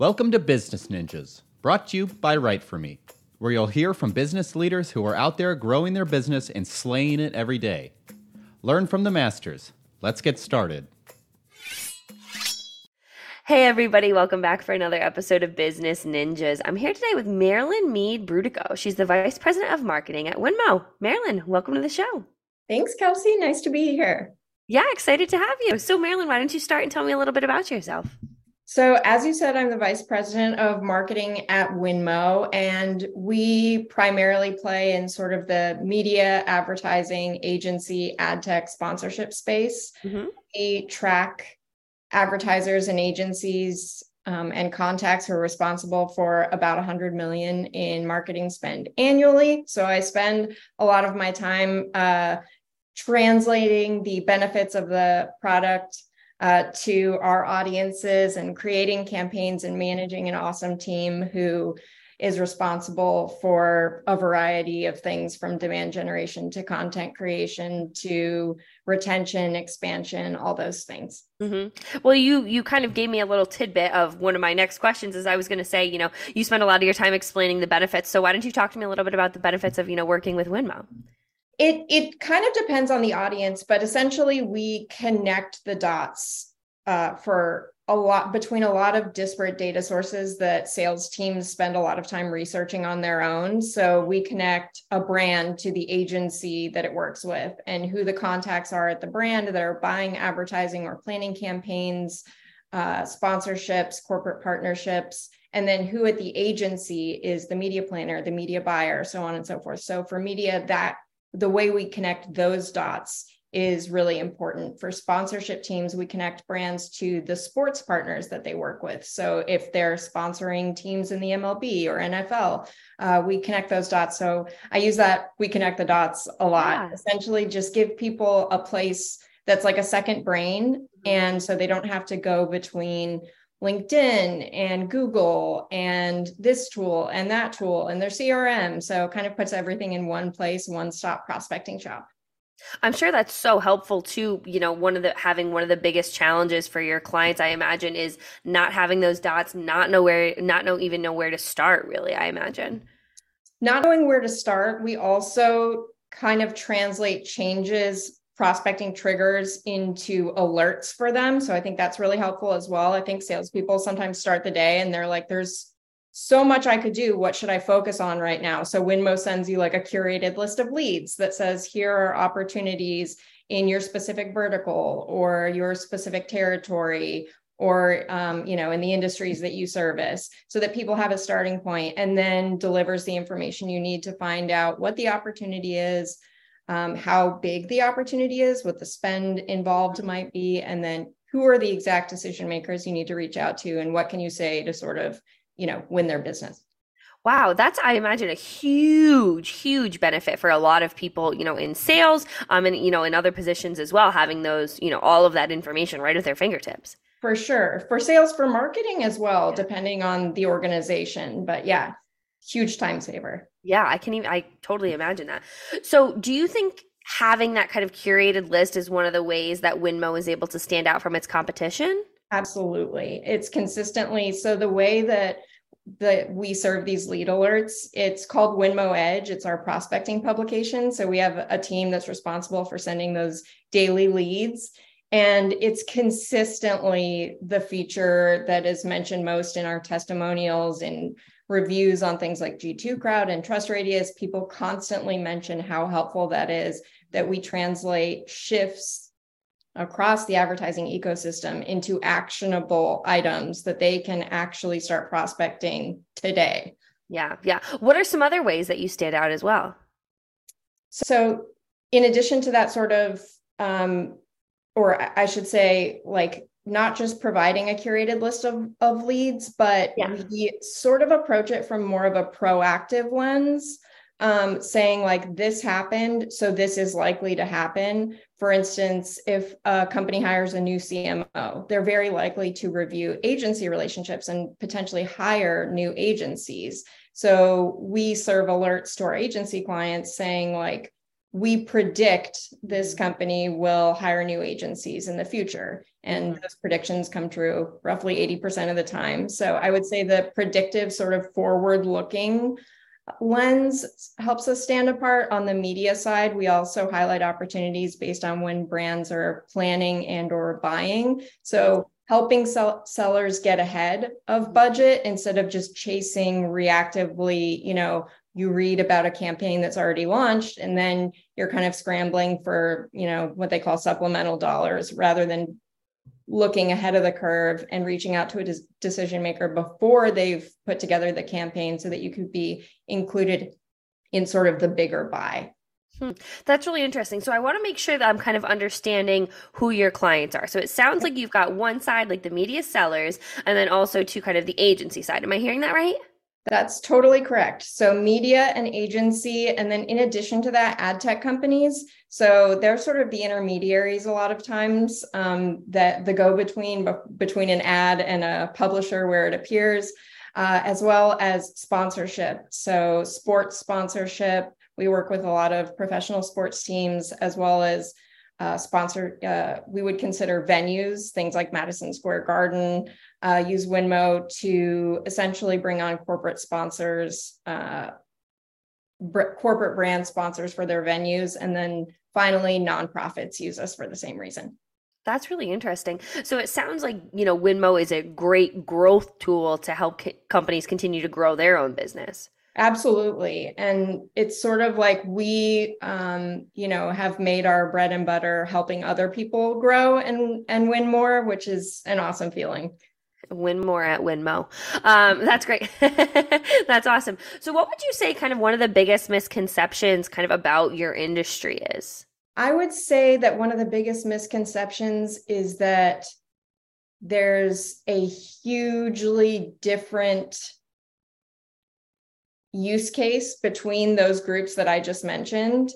Welcome to Business Ninjas, brought to you by Write For Me, where you'll hear from business leaders who are out there growing their business and slaying it every day. Learn from the masters. Let's get started. Hey, everybody, welcome back for another episode of Business Ninjas. I'm here today with Marilyn Mead Brutoco. She's the Vice President of Marketing at Winmo. Marilyn, welcome to the show. Thanks, Kelsey. Nice to be here. Yeah, excited to have you. So, Marilyn, why don't you start and tell me a little bit about yourself? So, as you said, I'm the vice president of marketing at Winmo, and we primarily play in sort of the media, advertising, agency, ad tech sponsorship space. Mm-hmm. We track advertisers and agencies um, and contacts who are responsible for about 100 million in marketing spend annually. So, I spend a lot of my time uh, translating the benefits of the product uh, to our audiences and creating campaigns and managing an awesome team who is responsible for a variety of things from demand generation to content creation to retention expansion all those things. Mm-hmm. well you you kind of gave me a little tidbit of one of my next questions as i was going to say you know you spend a lot of your time explaining the benefits. So why don't you talk to me a little bit about the benefits of you know working with winmo it it kind of depends on the audience, but essentially we connect the dots uh, for a lot between a lot of disparate data sources that sales teams spend a lot of time researching on their own. So we connect a brand to the agency that it works with and who the contacts are at the brand that are buying advertising or planning campaigns, uh, sponsorships, corporate partnerships, and then who at the agency is the media planner, the media buyer, so on and so forth. So for media, that the way we connect those dots is really important for sponsorship teams we connect brands to the sports partners that they work with so if they're sponsoring teams in the mlb or nfl uh, we connect those dots so i use that we connect the dots a lot yeah. essentially just give people a place that's like a second brain mm-hmm. and so they don't have to go between LinkedIn and Google and this tool and that tool and their CRM. So kind of puts everything in one place, one stop prospecting shop. I'm sure that's so helpful too. You know, one of the having one of the biggest challenges for your clients, I imagine, is not having those dots, not know where, not know even know where to start. Really, I imagine. Not knowing where to start, we also kind of translate changes prospecting triggers into alerts for them. So I think that's really helpful as well. I think salespeople sometimes start the day and they're like, there's so much I could do. What should I focus on right now? So Winmo sends you like a curated list of leads that says, here are opportunities in your specific vertical or your specific territory or um, you know in the industries that you service so that people have a starting point and then delivers the information you need to find out what the opportunity is um, how big the opportunity is, what the spend involved might be, and then who are the exact decision makers you need to reach out to, and what can you say to sort of, you know, win their business. Wow, that's I imagine a huge, huge benefit for a lot of people, you know, in sales, um, and you know, in other positions as well, having those, you know, all of that information right at their fingertips. For sure, for sales, for marketing as well, depending on the organization. But yeah, huge time saver. Yeah, I can even I totally imagine that. So, do you think having that kind of curated list is one of the ways that Winmo is able to stand out from its competition? Absolutely. It's consistently so the way that that we serve these lead alerts. It's called Winmo Edge. It's our prospecting publication. So we have a team that's responsible for sending those daily leads. And it's consistently the feature that is mentioned most in our testimonials and reviews on things like G2 Crowd and Trust Radius, people constantly mention how helpful that is that we translate shifts across the advertising ecosystem into actionable items that they can actually start prospecting today. Yeah, yeah. What are some other ways that you stand out as well? So, in addition to that sort of, um, or I should say, like not just providing a curated list of, of leads, but yeah. we sort of approach it from more of a proactive lens, um, saying like this happened, so this is likely to happen. For instance, if a company hires a new CMO, they're very likely to review agency relationships and potentially hire new agencies. So we serve alerts to our agency clients saying like, we predict this company will hire new agencies in the future. And mm-hmm. those predictions come true roughly 80% of the time. So I would say the predictive, sort of forward looking lens helps us stand apart on the media side we also highlight opportunities based on when brands are planning and or buying so helping sell- sellers get ahead of mm-hmm. budget instead of just chasing reactively you know you read about a campaign that's already launched and then you're kind of scrambling for you know what they call supplemental dollars rather than looking ahead of the curve and reaching out to a decision maker before they've put together the campaign so that you could be included in sort of the bigger buy Hmm. That's really interesting. So I want to make sure that I'm kind of understanding who your clients are. So it sounds like you've got one side, like the media sellers, and then also to kind of the agency side. Am I hearing that right? That's totally correct. So media and agency, and then in addition to that, ad tech companies. So they're sort of the intermediaries a lot of times um, that the go between between an ad and a publisher where it appears, uh, as well as sponsorship. So sports sponsorship, we work with a lot of professional sports teams as well as uh, sponsor, uh, we would consider venues, things like Madison Square Garden, uh, use Winmo to essentially bring on corporate sponsors, uh, br- corporate brand sponsors for their venues. And then finally, nonprofits use us for the same reason. That's really interesting. So it sounds like, you know, Winmo is a great growth tool to help co- companies continue to grow their own business. Absolutely. And it's sort of like we, um, you know, have made our bread and butter helping other people grow and, and win more, which is an awesome feeling. Win more at Winmo. Um, that's great. that's awesome. So, what would you say kind of one of the biggest misconceptions kind of about your industry is? I would say that one of the biggest misconceptions is that there's a hugely different use case between those groups that I just mentioned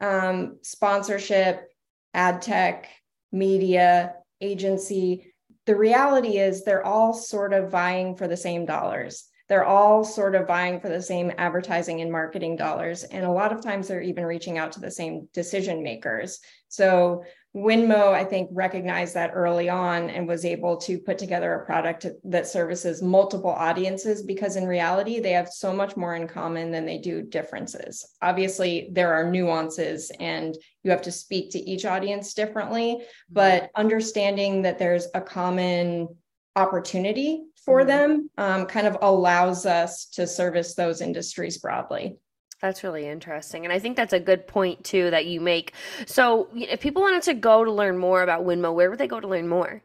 um, sponsorship, ad tech, media, agency. The reality is they're all sort of vying for the same dollars. They're all sort of vying for the same advertising and marketing dollars. And a lot of times they're even reaching out to the same decision makers. So Winmo, I think, recognized that early on and was able to put together a product that services multiple audiences because in reality, they have so much more in common than they do differences. Obviously, there are nuances and you have to speak to each audience differently, mm-hmm. but understanding that there's a common opportunity for mm-hmm. them um, kind of allows us to service those industries broadly. That's really interesting. And I think that's a good point too that you make. So, if people wanted to go to learn more about Winmo, where would they go to learn more?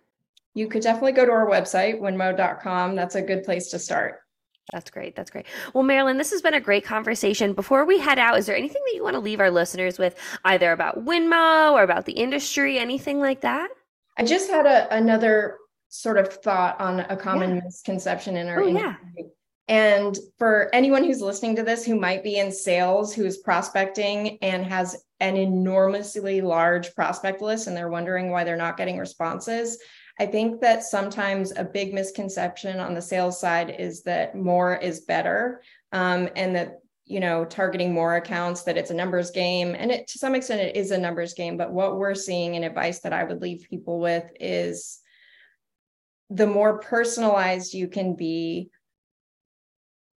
You could definitely go to our website, winmo.com. That's a good place to start. That's great. That's great. Well, Marilyn, this has been a great conversation. Before we head out, is there anything that you want to leave our listeners with, either about Winmo or about the industry, anything like that? I just had a, another sort of thought on a common yeah. misconception in our oh, industry. Yeah. And for anyone who's listening to this who might be in sales, who's prospecting and has an enormously large prospect list and they're wondering why they're not getting responses, I think that sometimes a big misconception on the sales side is that more is better um, and that you know targeting more accounts that it's a numbers game. And it to some extent it is a numbers game but what we're seeing and advice that i would leave people with is the more personalized you can be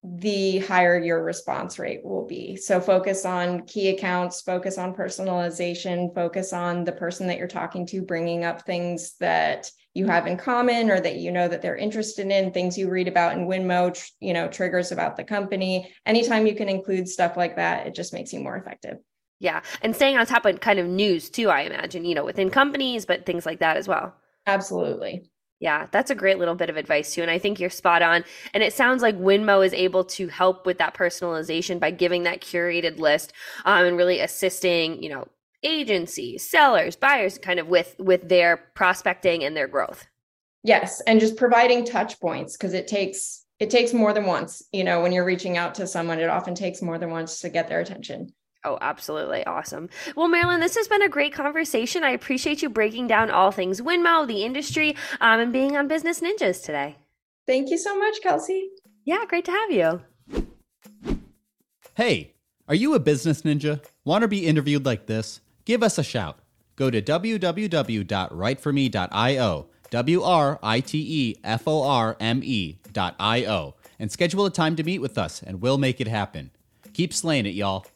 the higher your response rate will be. So focus on key accounts, focus on personalization, focus on the person that you're talking to, bringing up things that you have in common or that you know that they're interested in, things you read about in Winmo, tr- you know, triggers about the company. Anytime you can include stuff like that, it just makes you more effective. Yeah. And staying on top of kind of news too, I imagine, you know, within companies, but things like that as well. Absolutely. Yeah, that's a great little bit of advice too. And I think you're spot on. And it sounds like Winmo is able to help with that personalization by giving that curated list um, and really assisting, you know, agencies, sellers, buyers kind of with with their prospecting and their growth. Yes, and just providing touch points because it takes it takes more than once. You know, when you're reaching out to someone, it often takes more than once to get their attention. Oh, absolutely. Awesome. Well, Marilyn, this has been a great conversation. I appreciate you breaking down all things Winmo, the industry, um, and being on Business Ninjas today. Thank you so much, Kelsey. Yeah, great to have you. Hey, Are you a business ninja? Want to be interviewed like this? Give us a shout. Go to www.writeforme.io, W R I T E F O R M E.io, and schedule a time to meet with us, and we'll make it happen. Keep slaying it, y'all.